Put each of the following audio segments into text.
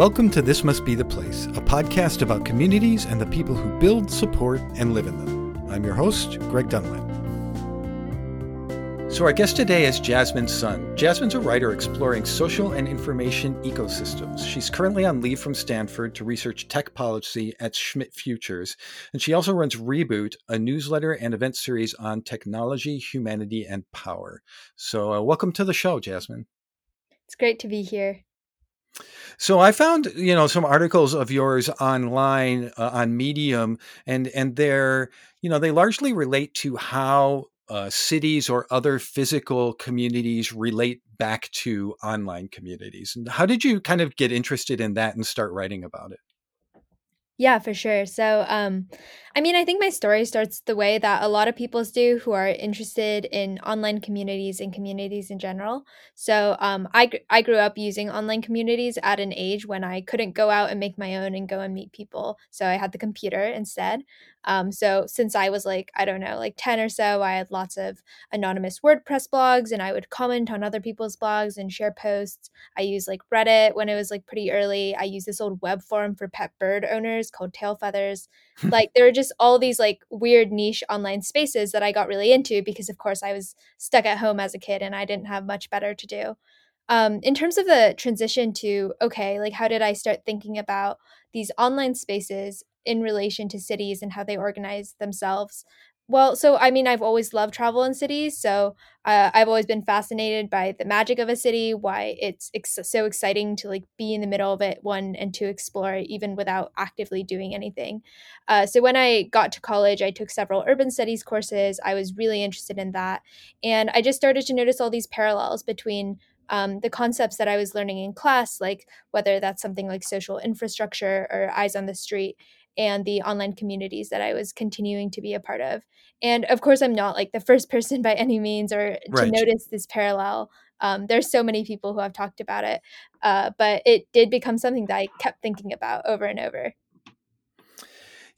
Welcome to This Must Be the Place, a podcast about communities and the people who build, support, and live in them. I'm your host, Greg Dunlap. So, our guest today is Jasmine Sun. Jasmine's a writer exploring social and information ecosystems. She's currently on leave from Stanford to research tech policy at Schmidt Futures. And she also runs Reboot, a newsletter and event series on technology, humanity, and power. So, uh, welcome to the show, Jasmine. It's great to be here. So I found, you know, some articles of yours online uh, on Medium, and and they're, you know, they largely relate to how uh, cities or other physical communities relate back to online communities. And how did you kind of get interested in that and start writing about it? Yeah, for sure. So, um, I mean, I think my story starts the way that a lot of people's do who are interested in online communities and communities in general. So, um, I I grew up using online communities at an age when I couldn't go out and make my own and go and meet people. So I had the computer instead. Um, so since I was like, I don't know, like 10 or so, I had lots of anonymous WordPress blogs and I would comment on other people's blogs and share posts. I used like Reddit when it was like pretty early. I used this old web forum for pet bird owners called Tail Feathers. like there were just all these like weird niche online spaces that I got really into because of course I was stuck at home as a kid and I didn't have much better to do. Um, in terms of the transition to okay, like how did I start thinking about these online spaces in relation to cities and how they organize themselves. Well, so I mean, I've always loved travel in cities. So uh, I've always been fascinated by the magic of a city, why it's ex- so exciting to like be in the middle of it, one, and to explore even without actively doing anything. Uh, so when I got to college, I took several urban studies courses. I was really interested in that. And I just started to notice all these parallels between um, the concepts that I was learning in class, like whether that's something like social infrastructure or eyes on the street, and the online communities that I was continuing to be a part of. And of course, I'm not like the first person by any means or right. to notice this parallel. Um, there's so many people who have talked about it, uh, but it did become something that I kept thinking about over and over.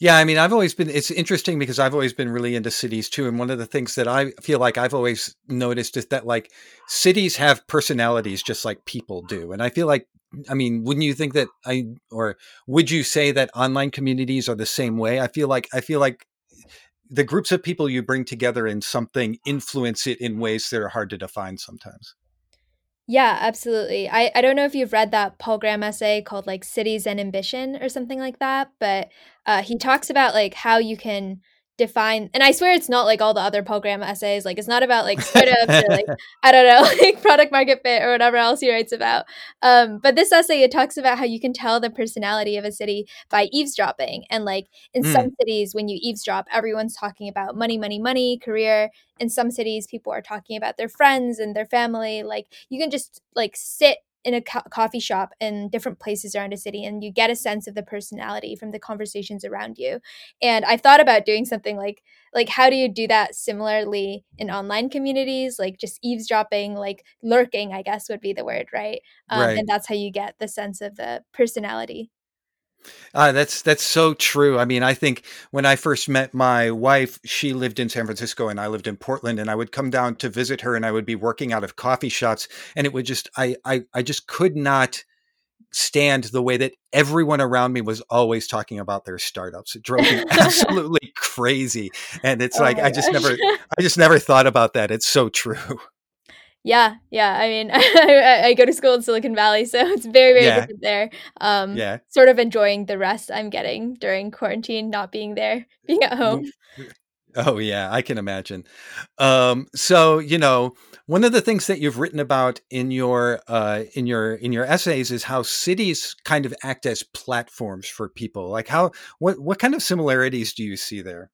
Yeah, I mean, I've always been, it's interesting because I've always been really into cities too. And one of the things that I feel like I've always noticed is that like cities have personalities just like people do. And I feel like I mean, wouldn't you think that I or would you say that online communities are the same way? I feel like I feel like the groups of people you bring together in something influence it in ways that are hard to define sometimes. Yeah, absolutely. I, I don't know if you've read that Paul Graham essay called like Cities and Ambition or something like that, but uh, he talks about like how you can define and i swear it's not like all the other Paul Graham essays like it's not about like startups or like i don't know like product market fit or whatever else he writes about. Um but this essay it talks about how you can tell the personality of a city by eavesdropping and like in mm. some cities when you eavesdrop everyone's talking about money money money career. In some cities people are talking about their friends and their family. Like you can just like sit in a co- coffee shop in different places around a city and you get a sense of the personality from the conversations around you. And i've thought about doing something like like how do you do that similarly in online communities? Like just eavesdropping like lurking i guess would be the word right, um, right. and that's how you get the sense of the personality uh, that's that's so true. I mean, I think when I first met my wife, she lived in San Francisco and I lived in Portland, and I would come down to visit her, and I would be working out of coffee shops, and it would just I I I just could not stand the way that everyone around me was always talking about their startups. It drove me absolutely crazy, and it's oh like I just gosh. never I just never thought about that. It's so true. Yeah, yeah. I mean, I, I, go to school in Silicon Valley, so it's very, very yeah. different there. Um, yeah. Sort of enjoying the rest I'm getting during quarantine, not being there, being at home. Oh yeah, I can imagine. Um, so you know, one of the things that you've written about in your uh, in your in your essays is how cities kind of act as platforms for people. Like how what what kind of similarities do you see there?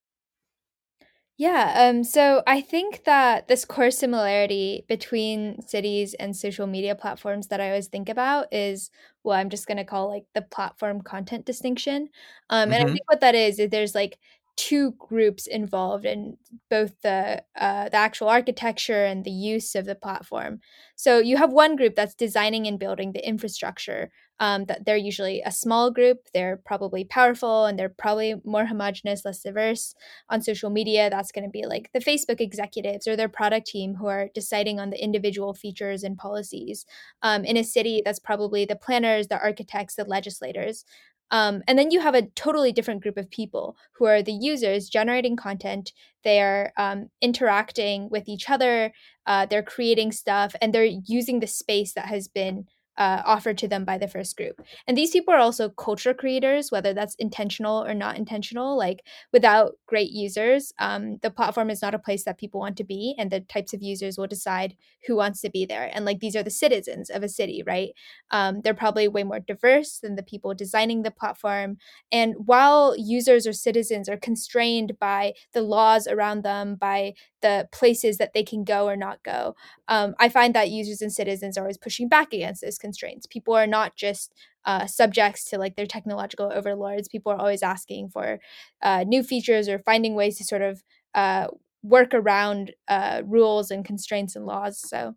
Yeah, um, so I think that this core similarity between cities and social media platforms that I always think about is what I'm just going to call like the platform content distinction. Um, and I mm-hmm. think what that is is there's like two groups involved in both the uh, the actual architecture and the use of the platform. So you have one group that's designing and building the infrastructure. Um, that they're usually a small group. They're probably powerful and they're probably more homogenous, less diverse. On social media, that's going to be like the Facebook executives or their product team who are deciding on the individual features and policies. Um, in a city, that's probably the planners, the architects, the legislators. Um, and then you have a totally different group of people who are the users generating content. They are um, interacting with each other, uh, they're creating stuff, and they're using the space that has been uh, offered to them by the first group. And these people are also culture creators, whether that's intentional or not intentional. Like without great users, um, the platform is not a place that people want to be, and the types of users will decide who wants to be there. And like these are the citizens of a city, right? Um, they're probably way more diverse than the people designing the platform. And while users or citizens are constrained by the laws around them, by the places that they can go or not go, um, I find that users and citizens are always pushing back against this constraints. People are not just uh, subjects to like their technological overlords. People are always asking for uh, new features or finding ways to sort of uh, work around uh, rules and constraints and laws. So.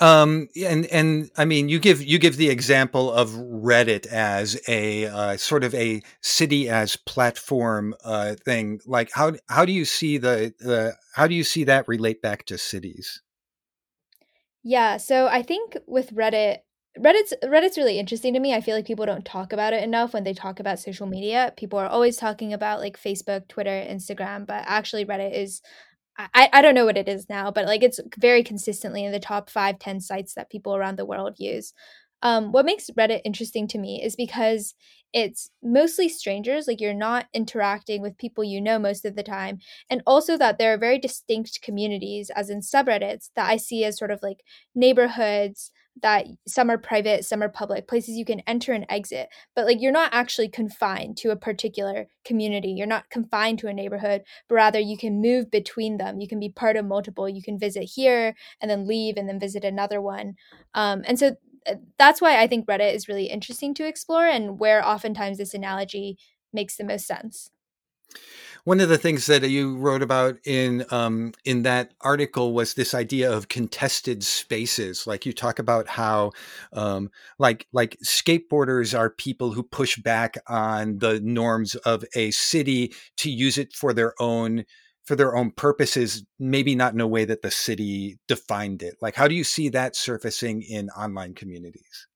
Um, and and I mean, you give you give the example of Reddit as a uh, sort of a city as platform uh, thing. Like, how how do you see the the how do you see that relate back to cities? Yeah, so I think with Reddit, Reddit's Reddit's really interesting to me. I feel like people don't talk about it enough when they talk about social media. People are always talking about like Facebook, Twitter, Instagram, but actually Reddit is I, I don't know what it is now, but like it's very consistently in the top five, ten sites that people around the world use. Um, what makes Reddit interesting to me is because it's mostly strangers, like you're not interacting with people you know most of the time. And also that there are very distinct communities, as in subreddits, that I see as sort of like neighborhoods that some are private, some are public, places you can enter and exit. But like you're not actually confined to a particular community. You're not confined to a neighborhood, but rather you can move between them. You can be part of multiple. You can visit here and then leave and then visit another one. Um, and so that's why I think Reddit is really interesting to explore and where oftentimes this analogy makes the most sense. One of the things that you wrote about in um, in that article was this idea of contested spaces. Like you talk about how, um, like like skateboarders are people who push back on the norms of a city to use it for their own for their own purposes, maybe not in a way that the city defined it. Like, how do you see that surfacing in online communities?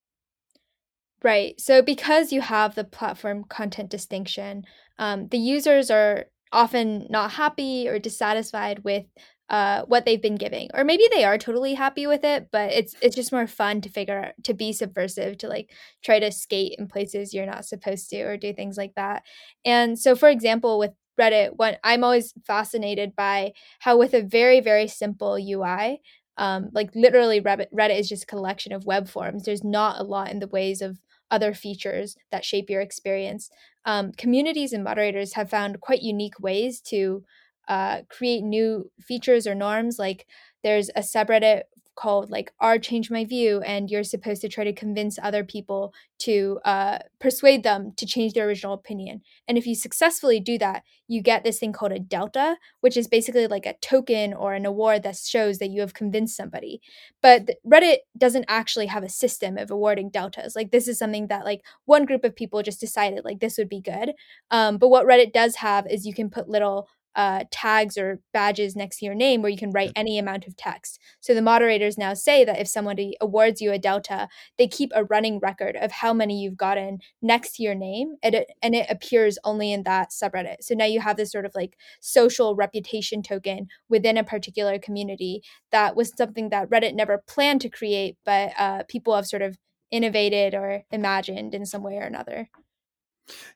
Right. So, because you have the platform content distinction, um, the users are often not happy or dissatisfied with uh, what they've been giving, or maybe they are totally happy with it, but it's it's just more fun to figure out to be subversive, to like try to skate in places you're not supposed to, or do things like that. And so, for example, with Reddit, what I'm always fascinated by how with a very very simple UI, um, like literally Reddit, Reddit is just a collection of web forms. There's not a lot in the ways of other features that shape your experience. Um, communities and moderators have found quite unique ways to uh, create new features or norms. Like there's a subreddit called like r change my view and you're supposed to try to convince other people to uh, persuade them to change their original opinion. And if you successfully do that you get this thing called a delta which is basically like a token or an award that shows that you have convinced somebody. But reddit doesn't actually have a system of awarding deltas. Like this is something that like one group of people just decided like this would be good. Um, but what reddit does have is you can put little uh, tags or badges next to your name where you can write any amount of text. So the moderators now say that if somebody awards you a delta, they keep a running record of how many you've gotten next to your name, and it, and it appears only in that subreddit. So now you have this sort of like social reputation token within a particular community that was something that Reddit never planned to create, but uh, people have sort of innovated or imagined in some way or another.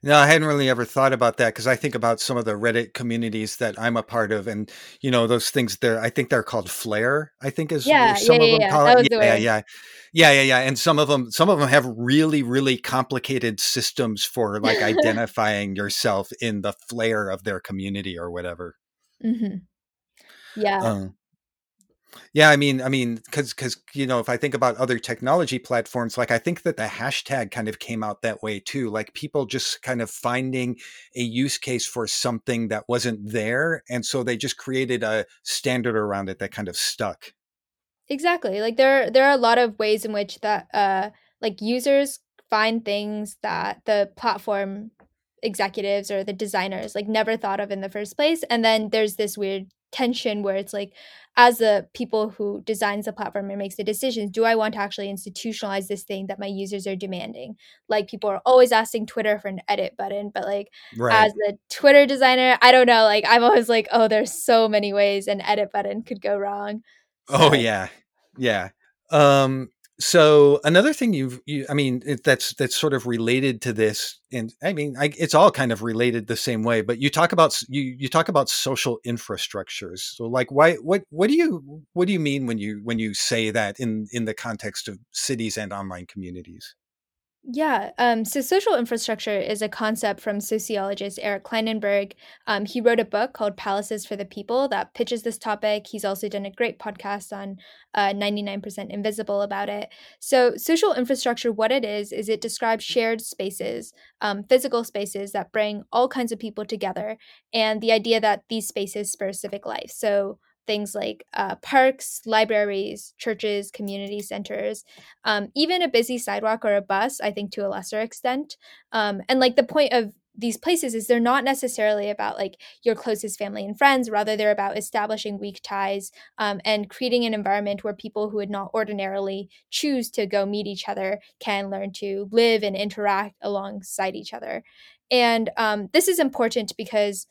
No, I hadn't really ever thought about that because I think about some of the Reddit communities that I'm a part of, and you know those things. There, I think they're called Flair. I think is yeah, some yeah, of them yeah, call yeah. it. Yeah, yeah, yeah, yeah, yeah, yeah. And some of them, some of them have really, really complicated systems for like identifying yourself in the flair of their community or whatever. Mm-hmm. Yeah. Um, Yeah, I mean, I mean, because because you know, if I think about other technology platforms, like I think that the hashtag kind of came out that way too. Like people just kind of finding a use case for something that wasn't there, and so they just created a standard around it that kind of stuck. Exactly. Like there there are a lot of ways in which that uh like users find things that the platform executives or the designers like never thought of in the first place and then there's this weird tension where it's like as the people who designs the platform and makes the decisions do i want to actually institutionalize this thing that my users are demanding like people are always asking twitter for an edit button but like Right. as a twitter designer i don't know like i'm always like oh there's so many ways an edit button could go wrong Oh yeah, yeah. Um, so another thing you've, you, I mean, it, that's that's sort of related to this, and I mean, I, it's all kind of related the same way. But you talk about you you talk about social infrastructures. So, like, why what what do you what do you mean when you when you say that in in the context of cities and online communities? Yeah, um, so social infrastructure is a concept from sociologist Eric Klinenberg. Um, he wrote a book called Palaces for the People that pitches this topic. He's also done a great podcast on uh, 99% Invisible about it. So, social infrastructure, what it is, is it describes shared spaces, um, physical spaces that bring all kinds of people together, and the idea that these spaces spur civic life. So, things like uh, parks, libraries, churches, community centers um, even a busy sidewalk or a bus, I think to a lesser extent. Um, and like the point of these places is they're not necessarily about like your closest family and friends rather they're about establishing weak ties um, and creating an environment where people who would not ordinarily choose to go meet each other can learn to live and interact alongside each other and um, this is important because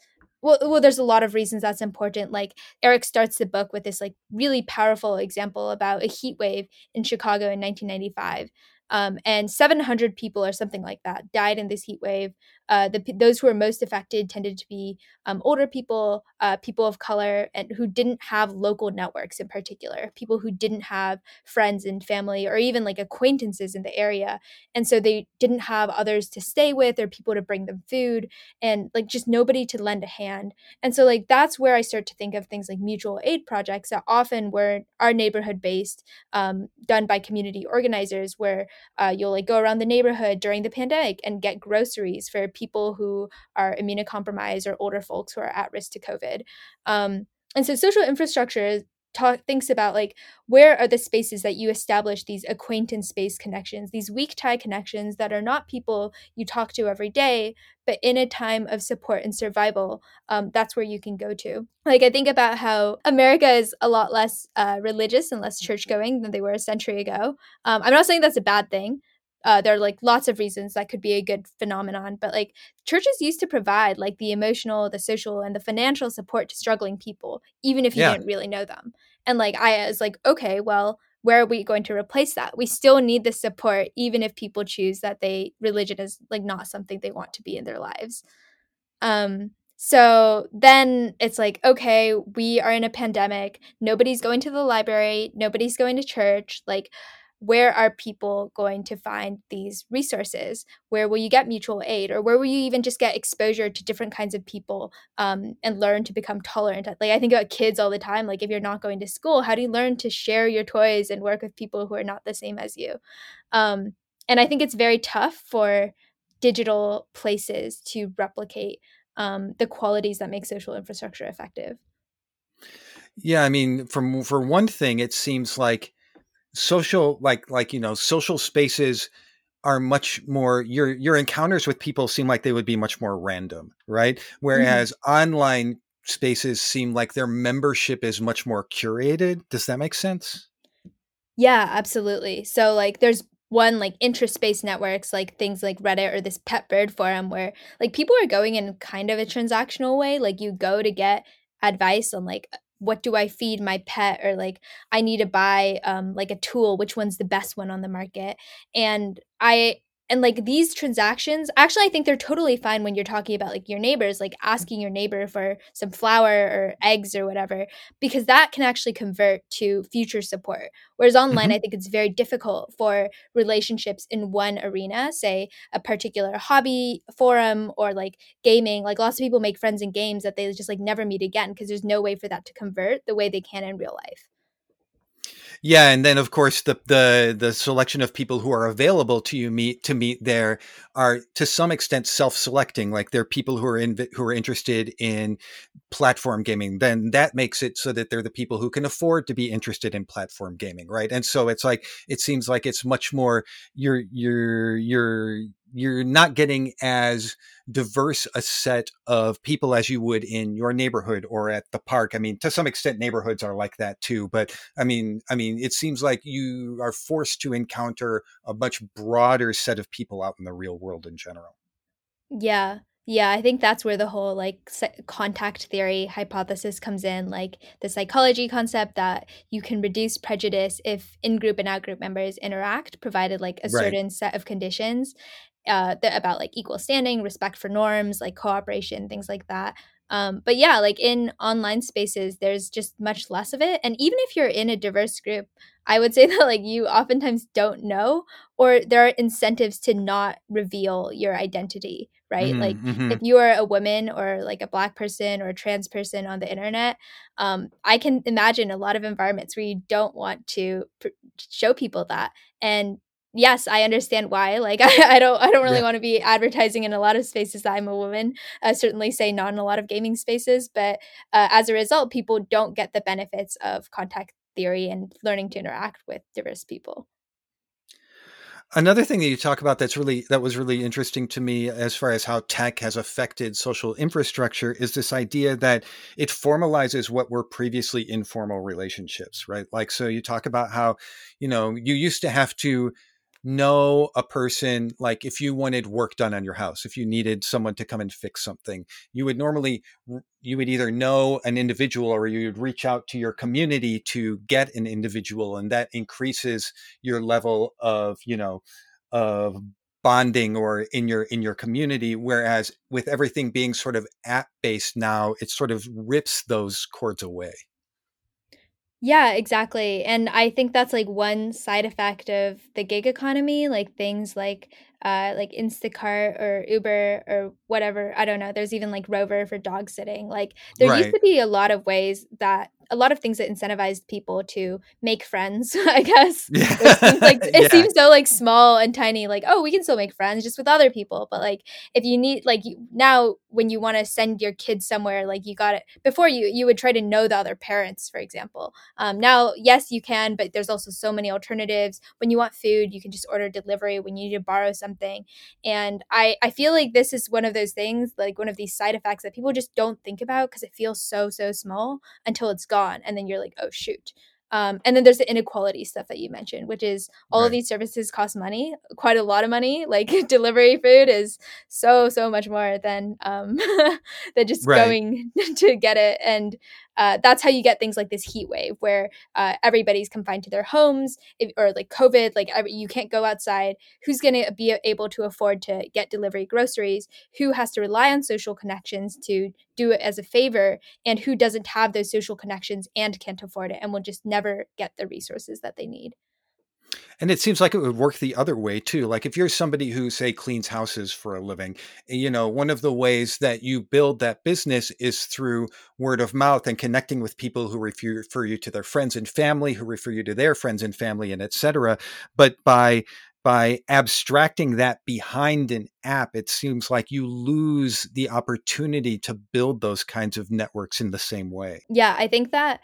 well, well, there's a lot of reasons that's important. Like Eric starts the book with this like really powerful example about a heat wave in Chicago in 1995. Um, and 700 people or something like that died in this heat wave. Uh, the those who were most affected tended to be um, older people, uh, people of color, and who didn't have local networks in particular, people who didn't have friends and family or even like acquaintances in the area, and so they didn't have others to stay with or people to bring them food, and like just nobody to lend a hand. And so like that's where I start to think of things like mutual aid projects that often were are neighborhood based, um, done by community organizers, where uh, you'll like go around the neighborhood during the pandemic and get groceries for people who are immunocompromised or older folks who are at risk to COVID. Um, and so social infrastructure talk thinks about like where are the spaces that you establish these acquaintance based connections these weak tie connections that are not people you talk to every day but in a time of support and survival um, that's where you can go to. Like i think about how america is a lot less uh, religious and less church going than they were a century ago. Um, i'm not saying that's a bad thing uh, there are like lots of reasons that could be a good phenomenon but like churches used to provide like the emotional the social and the financial support to struggling people even if you Yeah, didn't really know them and like i was like okay well where are we going to replace that we still need the support even if people choose that they religion is like not something they want to be in their lives um, so then it's like, okay, we are in a pandemic. Nobody's going to the library. Nobody's going to church. Like, where are people going to find these resources? Where will you get mutual aid? Or where will you even just get exposure to different kinds of people um, and learn to become tolerant? Like, I think about kids all the time. Like, if you're not going to school, how do you learn to share your toys and work with people who are not the same as you? Um, and I think it's very tough for digital places to replicate um, the qualities that make social infrastructure effective. yeah. I mean, from for one thing, it seems like social, like like you know, social spaces are much more your your encounters with people seem like they would be much more random, right? Mhm. Whereas online spaces seem like their membership is much more curated. Does that make sense? Yeah, absolutely. So like there's one like interest-based networks like things like Reddit or this pet bird forum where like people are going in kind of a transactional way. Like you go to get advice on like what do I feed my pet or like I need to buy um like a tool, which one's the best one on the market. And I and like these transactions, actually I think they're totally fine when you're talking about like your neighbors, like asking your neighbor for some flour or eggs or whatever, because that can actually convert to future support Whereas online, hmm I think it's very difficult for relationships in one arena, say a particular hobby forum or like gaming. Like lots of people make friends in games that they just like never meet again because there's no way for that to convert the way they can in real life. Yeah, and then of course the the the selection of people who are available to you meet to meet there are to some extent self-selecting. Like they're people who are in who are interested in platform gaming. Then that makes it so that they're the people who can afford to be interested in platform gaming, right? And so it's like it seems like it's much more you're you're you're you're not getting as diverse a set of people as you would in your neighborhood or at the park. I mean, to some extent, neighborhoods are like that too. But I mean, I mean, it seems like you are forced to encounter a much broader set of people out in the real world in general. Yeah. Yeah, I think that's where the whole like contact theory hypothesis comes in, like the psychology concept that you can reduce prejudice if in group and out group members interact, provided like a right. certain set of conditions uh, about like equal standing, respect for norms, like cooperation, things like that. Um, but yeah, like in online spaces, there's just much less of it. And even if you're in a diverse group, I would say that like you oftentimes don't know, or there are incentives to not reveal your identity, right? Mm-hmm, like mm-hmm. if you are a woman or like a black person or a trans person on the internet, um, I can imagine a lot of environments where you don't want to pr- show people that. And yes, I understand why. Like, I, I don't, I don't really yeah. want to be advertising in a lot of spaces that I'm a woman. Uh, certainly, say not in a lot of gaming spaces. But uh, as a result, people don't get the benefits of contact theory and learning to interact with diverse people. Another thing that you talk about that's really that was really interesting to me as far as how tech has affected social infrastructure is this idea that it formalizes what were previously informal relationships, right? Like so you talk about how, you know, you used to have to know a person like if you wanted work done on your house if you needed someone to come and fix something you would normally you would either know an individual or you would reach out to your community to get an individual and that increases your level of you know of bonding or in your in your community whereas with everything being sort of app based now it sort of rips those cords away yeah, exactly. And I think that's like one side effect of the gig economy, like things like uh like Instacart or Uber or whatever. I don't know. There's even like Rover for dog sitting. Like there right. used to be a lot of ways that a lot of things that incentivized people to make friends i guess. Yeah. it seems like it yeah. seems so like small and tiny like oh we can still make friends just with other people. But like if you need like you, now when you want to send your kids somewhere like you got it before you you would try to know the other parents for example. Um, now yes you can but there's also so many alternatives. When you want food you can just order delivery when you need to borrow something. And i i feel like this is one of those things like one of these side effects that people just don't think about because it feels so so small until it's gone gone and then you're like oh shoot um, and then there's the inequality stuff that you mentioned, which is all right. of these services cost money, quite a lot of money. Like delivery food is so so much more than um, than just right. going to get it. And uh, that's how you get things like this heat wave where uh, everybody's confined to their homes if, or like covid like every, you can't go outside. Who's going to be able to afford to get delivery groceries? Who has to rely on social connections to do it as a favor? And who doesn't have those social connections and can't afford it and will just never get the resources that they need and it seems like it would work the other way too. Like if you're somebody who say cleans houses for a living, eh, you know, one of the ways that you build that business is through word of mouth and connecting with people who refer you to their friends and family, who refer you to their friends and family and etc. But by by abstracting that behind an app, it seems like you lose the opportunity to build those kinds of networks in the same way. Yeah, I think that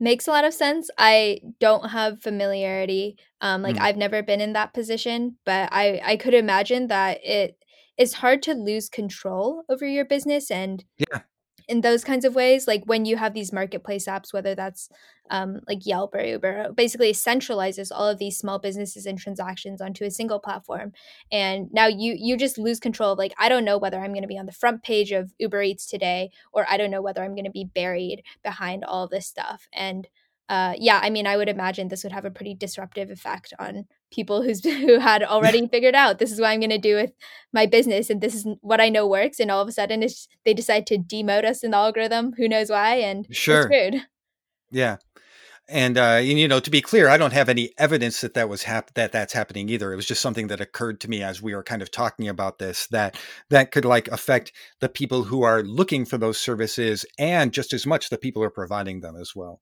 makes a lot of sense. I don't have familiarity. Um, like mm. I've never been in that position, but I I could imagine that it is hard to lose control over your business and yeah in those kinds of ways like when you have these marketplace apps whether that's um, like yelp or uber basically centralizes all of these small businesses and transactions onto a single platform. And now you you just lose control of like i don't know whether i'm going to be on the front page of uber eats today or i don't know whether i'm going to be buried behind all this stuff. And uh, yeah, I mean, I would imagine this would have a pretty disruptive effect on people who's who had already figured out this is what I'm going to do with my business, and this is what I know works, and all of a sudden, it's, they decide to demote us in the algorithm. Who knows why? And sure, Yeah, and uh, you know, to be clear, I don't have any evidence that that was hap- that that's happening either. It was just something that occurred to me as we were kind of talking about this that that could like affect the people who are looking for those services and just as much the people who are providing them as well.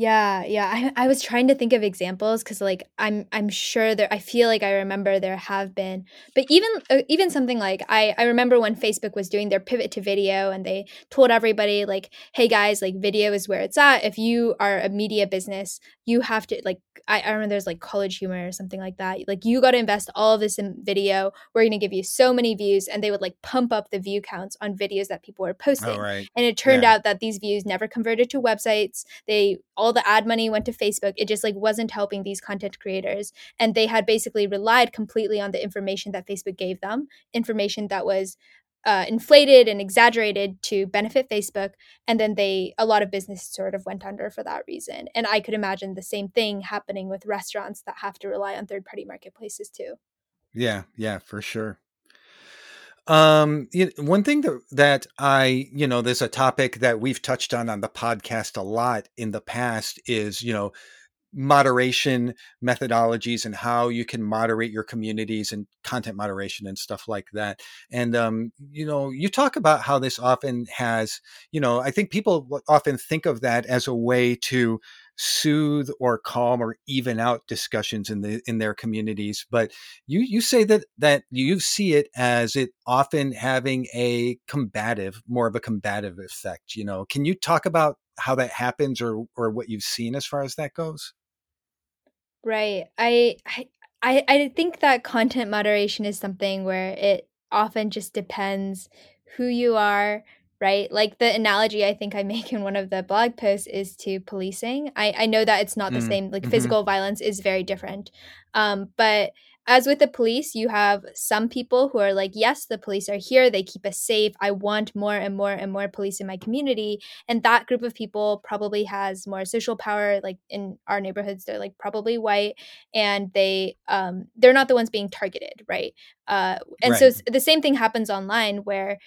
Yeah, yeah. I I was trying to think of examples because, like, I'm I'm sure there. I feel like I remember there have been, but even uh, even something like I I remember when Facebook was doing their pivot to video and they told everybody like, hey guys, like video is where it's at. If you are a media business, you have to like. I, I remember there's like college humor or something like that. Like you got to invest all of this in video. We're gonna give you so many views, and they would like pump up the view counts on videos that people were posting. Oh, right. And it turned Yeah. out that these views never converted to websites. They all the ad money went to Facebook. It just like wasn't helping these content creators. And they had basically relied completely on the information that Facebook gave them, information that was uh, inflated and exaggerated to benefit Facebook. And then they, a lot of businesses sort of went under for that reason. And I could imagine the same thing happening with restaurants that have to rely on third party marketplaces too. Yeah, yeah, for sure. Um, one thing that that I, you know, there's a topic that we've touched on on the podcast a lot in the past is, you know, moderation methodologies and how you can moderate your communities and content moderation and stuff like that. And um, you know, you talk about how this often has, you know, I think people often think of that as a way to soothe or calm or even out discussions in the in their communities. But you you say that that you see it as it often having a combative, more of a combative effect. You know, can you talk about how that happens or or what you've seen as far as that goes? Right. I I I I think that content moderation is something where it often just depends who you are, right? Like the analogy I think I make in one of the blog posts is to policing. I I know that it's not the Mm, same. Like mhm. physical violence is very different. Um, but as with the police, you have some people who are like, yes, the police are here. They keep us safe. I want more and more and more police in my community. And that group of people probably has more social power. Like in our neighborhoods, they're like probably white and they um they're not the ones being targeted right uh and so Right. s- the same thing happens online where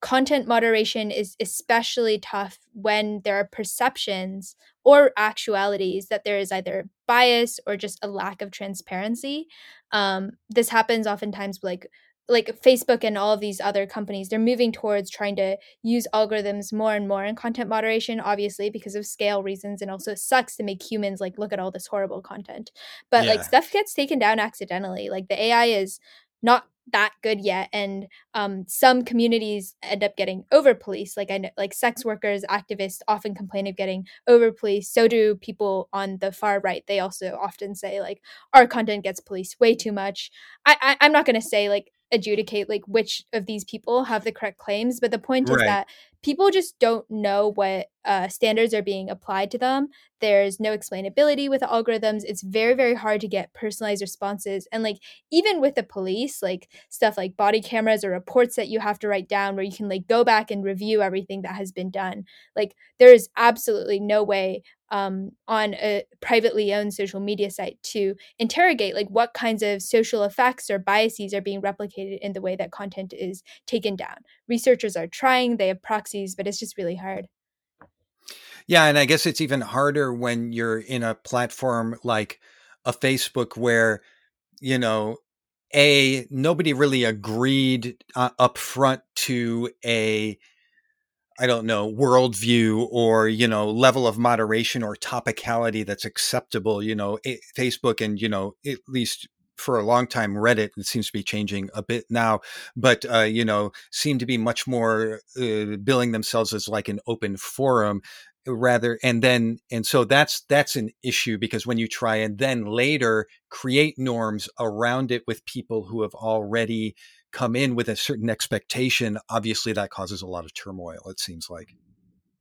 content moderation is especially tough when there are perceptions or actualities that there is either bias or just a lack of transparency. Um, this happens oftentimes like like Facebook and all of these other companies, they're moving towards trying to use algorithms more and more in content moderation, obviously because of scale reasons, and also it sucks to make humans like look at all this horrible content. But like stuff gets taken down accidentally. Like the AI is not that good yet, and um, some communities end up getting over policed. Like I know, like sex workers, activists often complain of getting over policed. So do people on the far right. They also often say like our content gets policed way too much. I, I I'm not gonna say like adjudicate like which of these people have the correct claims, but the point is that people just don't know what uh, standards are being applied to them. There's no explainability with algorithms. It's very very hard to get personalized responses, and like even with the police, like stuff like body cameras or reports that you have to write down where you can like go back and review everything that has been done. Like there is absolutely no way um, on a privately owned social media site to interrogate like what kinds of social effects or biases are being replicated in the way that content is taken down. Researchers are trying, they have proxies, but it's just really hard. Yeah, and I guess it's even harder when you're in a platform like a Facebook where, you know, a nobody really agreed uh, up front to a I don't know, worldview or, you know, level of moderation or topicality that's acceptable. You know, it, Facebook and, you know, at least for a long time, Reddit, it seems to be changing a bit now, but, uh, you know, seem to be much more uh, billing themselves as like an open forum rather and then and so that's that's an issue because when you try and then later create norms around it with people who have already come in with a certain expectation, obviously that causes a lot of turmoil, it seems like.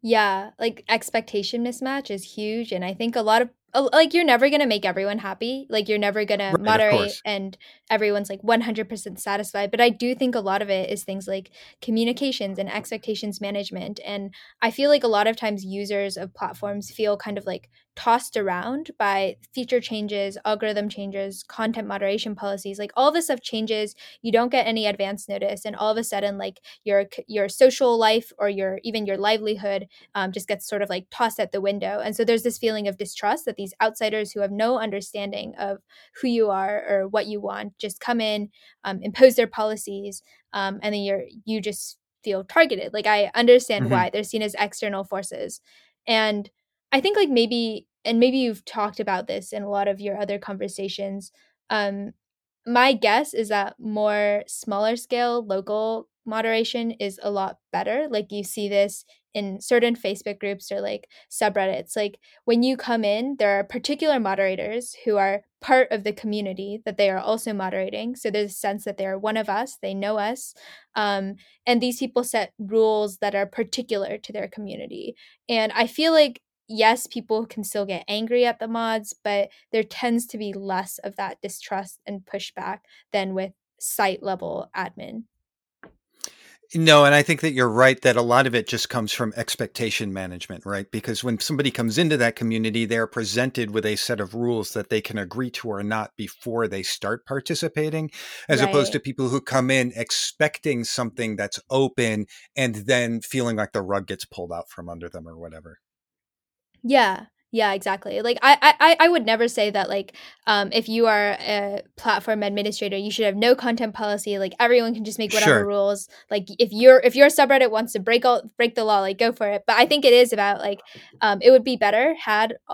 Yeah, like expectation mismatch is huge. And I think a lot of, like, you're never going to make everyone happy. Like, you're never going to Right, of moderate and everyone's like 100% satisfied. But I do think a lot of it is things like communications and expectations management. And I feel like a lot of times users of platforms feel kind of like tossed around by feature changes, algorithm changes, content moderation policies. Like, all this stuff changes. You don't get any advance notice. And all of a sudden, like, your your social life or your even your livelihood um, just gets sort of like tossed at the window. And so there's this feeling of distrust that these outsiders who have no understanding of who you are or what you want just come in, um, impose their policies, um, and then you're you just feel targeted. Like I understand Mhm. why they're seen as external forces, and I think like maybe and maybe you've talked about this in a lot of your other conversations. Um, my guess is that more smaller scale local moderation is a lot better. Like you see this in certain Facebook groups or like subreddits. Like when you come in, there are particular moderators who are part of the community that they are also moderating. So there's a sense that they're one of us, they know us. Um, and these people set rules that are particular to their community. And I feel like yes, people can still get angry at the mods, but there tends to be less of that distrust and pushback than with site level admin. No, and I think that you're right that a lot of it just comes from expectation management, right? Because when somebody comes into that community, they're presented with a set of rules that they can agree to or not before they start participating, as right. opposed to people who come in expecting something that's open and then feeling like the rug gets pulled out from under them or whatever. Yeah. Yeah, exactly. Like I, I, I would never say that like um, if you are a platform administrator, you should have no content policy. Like everyone can just make whatever sure. rules. Like if you're if your subreddit wants to break all break the law, like go for it. But I think it is about like um, it would be better had uh,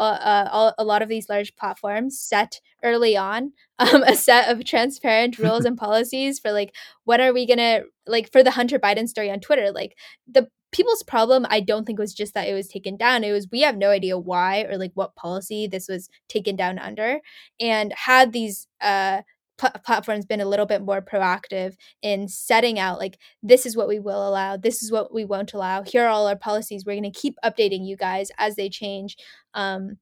uh, a lot of these large platforms set early on um, a set of transparent rules and policies for like when are we gonna like for the Hunter Biden story on Twitter. Like the people's problem i don't think was just that it was taken down. It was we have no idea why or like what policy this was taken down under. And had these uh pl- platforms been a little bit more proactive in setting out like this is what we will allow this is what we won't allow here are all our policies we're going to keep updating you guys as they change um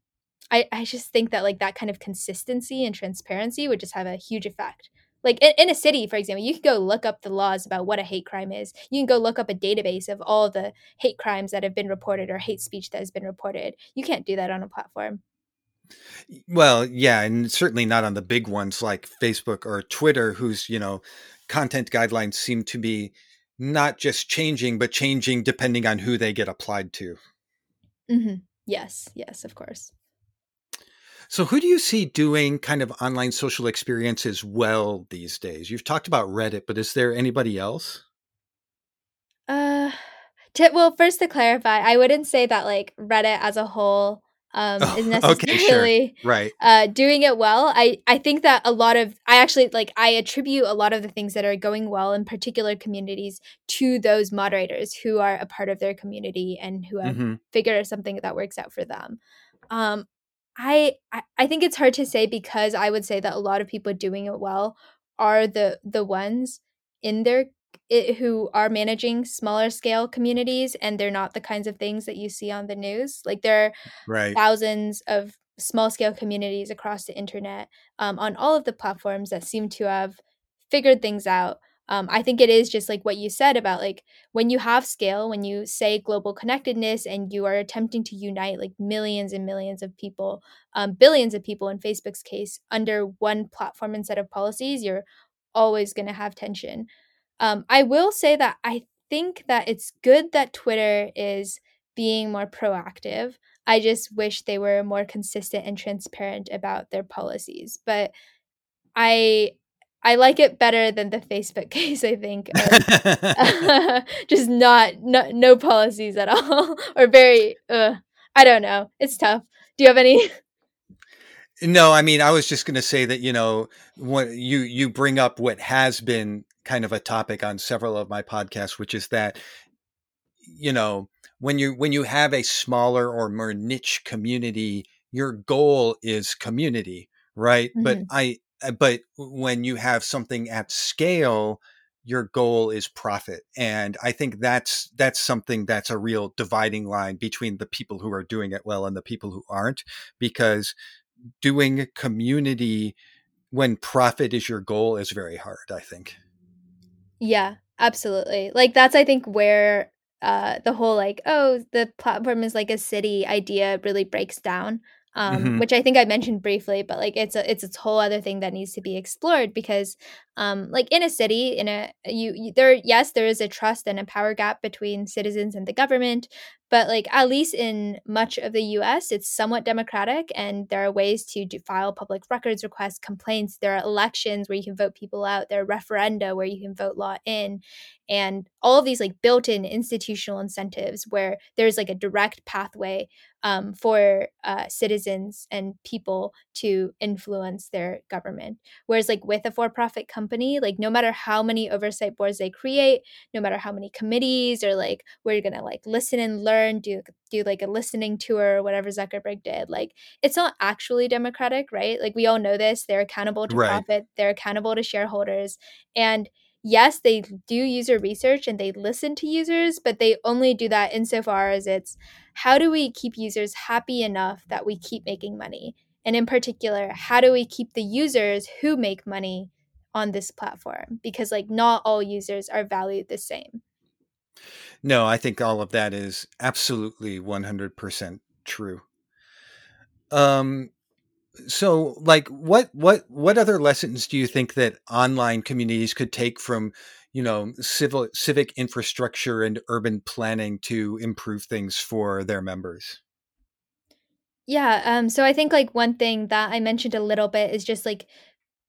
I, I just think that like that kind of consistency and transparency would just have a huge effect like in, in a city for example you can go look up the laws about what a hate crime is. You can go look up a database of all the hate crimes that have been reported or hate speech that has been reported. You can't do that on a platform. Well yeah and certainly not on the big ones like facebook or twitter whose you know content guidelines seem to be not just changing but changing depending on who they get applied to. Mm-hmm. yes yes of course so, who do you see doing kind of online social experiences well these days? You've talked about Reddit, but is there anybody else? Uh, to, well, first to clarify, I wouldn't say that like Reddit as a whole um, oh, is necessarily okay, sure. right uh, doing it well. I I think that a lot of I actually like I attribute a lot of the things that are going well in particular communities to those moderators who are a part of their community and who have mm-hmm. figured something that works out for them. Um, I, I think it's hard to say because I would say that a lot of people doing it well are the the ones in their it, who are managing smaller scale communities and they're not the kinds of things that you see on the news. Like there are right. thousands of small scale communities across the internet um, on all of the platforms that seem to have figured things out um, i think it is just like what you said about like when you have scale when you say global connectedness and you are attempting to unite like millions and millions of people um, billions of people in facebook's case under one platform and set of policies you're always going to have tension. Um, i will say that i think that it's good that twitter is being more proactive. I just wish they were more consistent and transparent about their policies but i I like it better than the Facebook case. I think uh, just not no, no policies at all, or very. Uh, I don't know. It's tough. Do you have any? No, I mean, I was just going to say that you know, what you you bring up what has been kind of a topic on several of my podcasts, which is that you know when you when you have a smaller or more niche community, your goal is community, right? Mm-hmm. But I but when you have something at scale your goal is profit and i think that's that's something that's a real dividing line between the people who are doing it well and the people who aren't because doing community when profit is your goal is very hard i think. Yeah absolutely like that's i think where uh the whole like oh the platform is like a city idea really breaks down um, mm-hmm. which I think I mentioned briefly, but like it's a it's a whole other thing that needs to be explored because um, like in a city in a you, you there yes there is a trust and a power gap between citizens and the government but like at least in much of the US it's somewhat democratic and there are ways to do, file public records requests complaints. There are elections where you can vote people out. There are referenda where you can vote law in and all of these like built-in institutional incentives where there's like a direct pathway um, for uh, citizens and people to influence their government. Whereas like with a for-profit company like no matter how many oversight boards they create no matter how many committees or like we're gonna like listen and learn do do like a listening tour or whatever zuckerberg did like it's not actually democratic right like we all know this they're accountable to Right. profit they're accountable to shareholders and yes, they do user research and they listen to users, but they only do that insofar as it's how do we keep users happy enough that we keep making money? And in particular, how do we keep the users who make money on this platform? Because, like, not all users are valued the same. No, I think all of that is absolutely 100% true. Um so like what what what other lessons do you think that online communities could take from, you know, civil civic infrastructure and urban planning to improve things for their members? Yeah, um, so I think like one thing that I mentioned a little bit is just like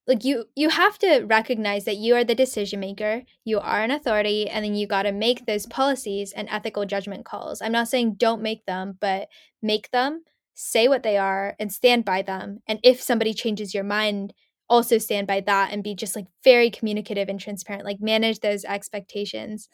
like you you have to recognize that you are the decision maker you are an authority and then you got to make those policies and ethical judgment calls. I'm not saying don't make them but make them say what they are and stand by them. And if somebody changes your mind also stand by that and be just like very communicative and transparent like manage those expectations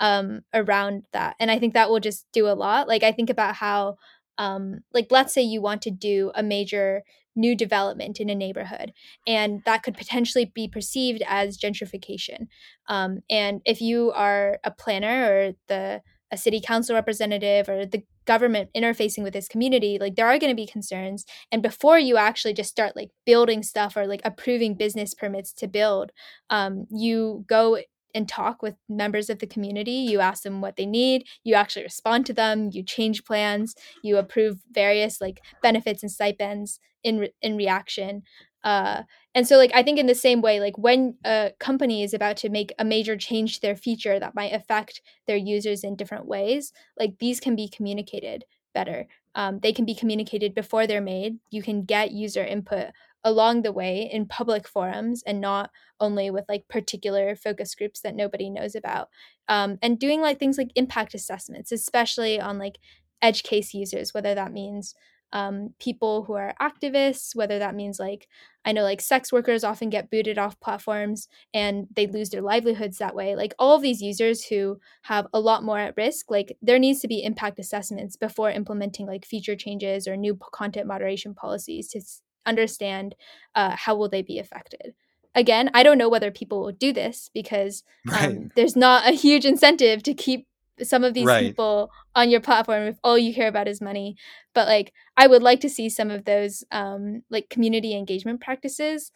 um around that. And i think that will just do a lot. Like i think about how um like let's say you want to do a major new development in a neighborhood and that could potentially be perceived as gentrification. Um, and if you are a planner or the a city council representative or the government interfacing with this community like there are going to be concerns. And before you actually just start like building stuff or like approving business permits to build um, you go and talk with members of the community. You ask them what they need. You actually respond to them. You change plans. You approve various like benefits and stipends in re- in reaction. Uh and so like i think in the same way like when a company is about to make a major change to their feature that might affect their users in different ways like these can be communicated better um, they can be communicated before they're made. You can get user input along the way in public forums and not only with like particular focus groups that nobody knows about um, and doing like things like impact assessments especially on like edge case users whether that means um, people who are activists, whether that means like, I know like sex workers often get booted off platforms and they lose their livelihoods that way. Like all of these users who have a lot more at risk, like there needs to be impact assessments before implementing like feature changes or new content moderation policies to understand uh, how will they be affected again i don't know whether people will do this because Right. um, there's not a huge incentive to keep some of these Right. people on your platform if all you care about is money but like i would like to see some of those um like community engagement practices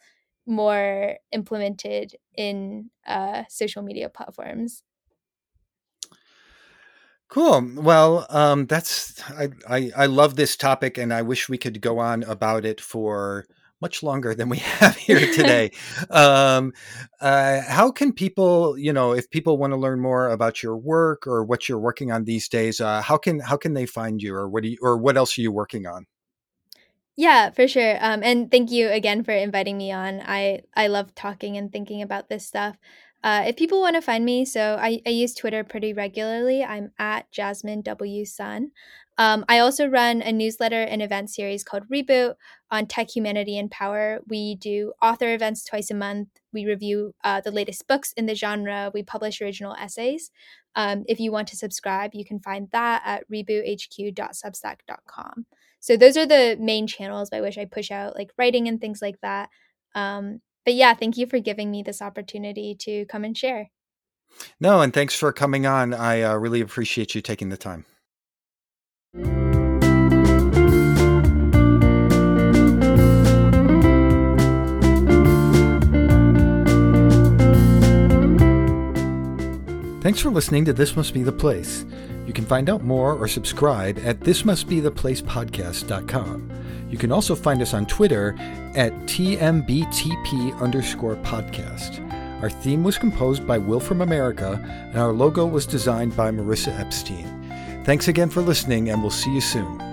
more implemented in uh social media platforms Cool. Well, um, that's I, I I love this topic, and I wish we could go on about it for much longer than we have here today. um, uh, how can people, you know, if people want to learn more about your work or what you're working on these days, uh, how can how can they find you, or what do you, or what else are you working on? Yeah, for sure. Um, and thank you again for inviting me on. I I love talking and thinking about this stuff. Uh, if people want to find me, so I, I use Twitter pretty regularly. I'm at Jasmine W Sun. Um, I also run a newsletter and event series called Reboot on tech, humanity, and power. We do author events twice a month. We review uh, the latest books in the genre. We publish original essays. Um, if you want to subscribe, you can find that at reboothq.substack.com. So those are the main channels by which I push out like writing and things like that. Um, but yeah, thank you for giving me this opportunity to come and share. No, and thanks for coming on. I uh, really appreciate you taking the time. Thanks for listening to This Must Be the Place. You can find out more or subscribe at thismustbetheplacepodcast.com. You can also find us on Twitter at TMBTP underscore podcast. Our theme was composed by Will from America, and our logo was designed by Marissa Epstein. Thanks again for listening, and we'll see you soon.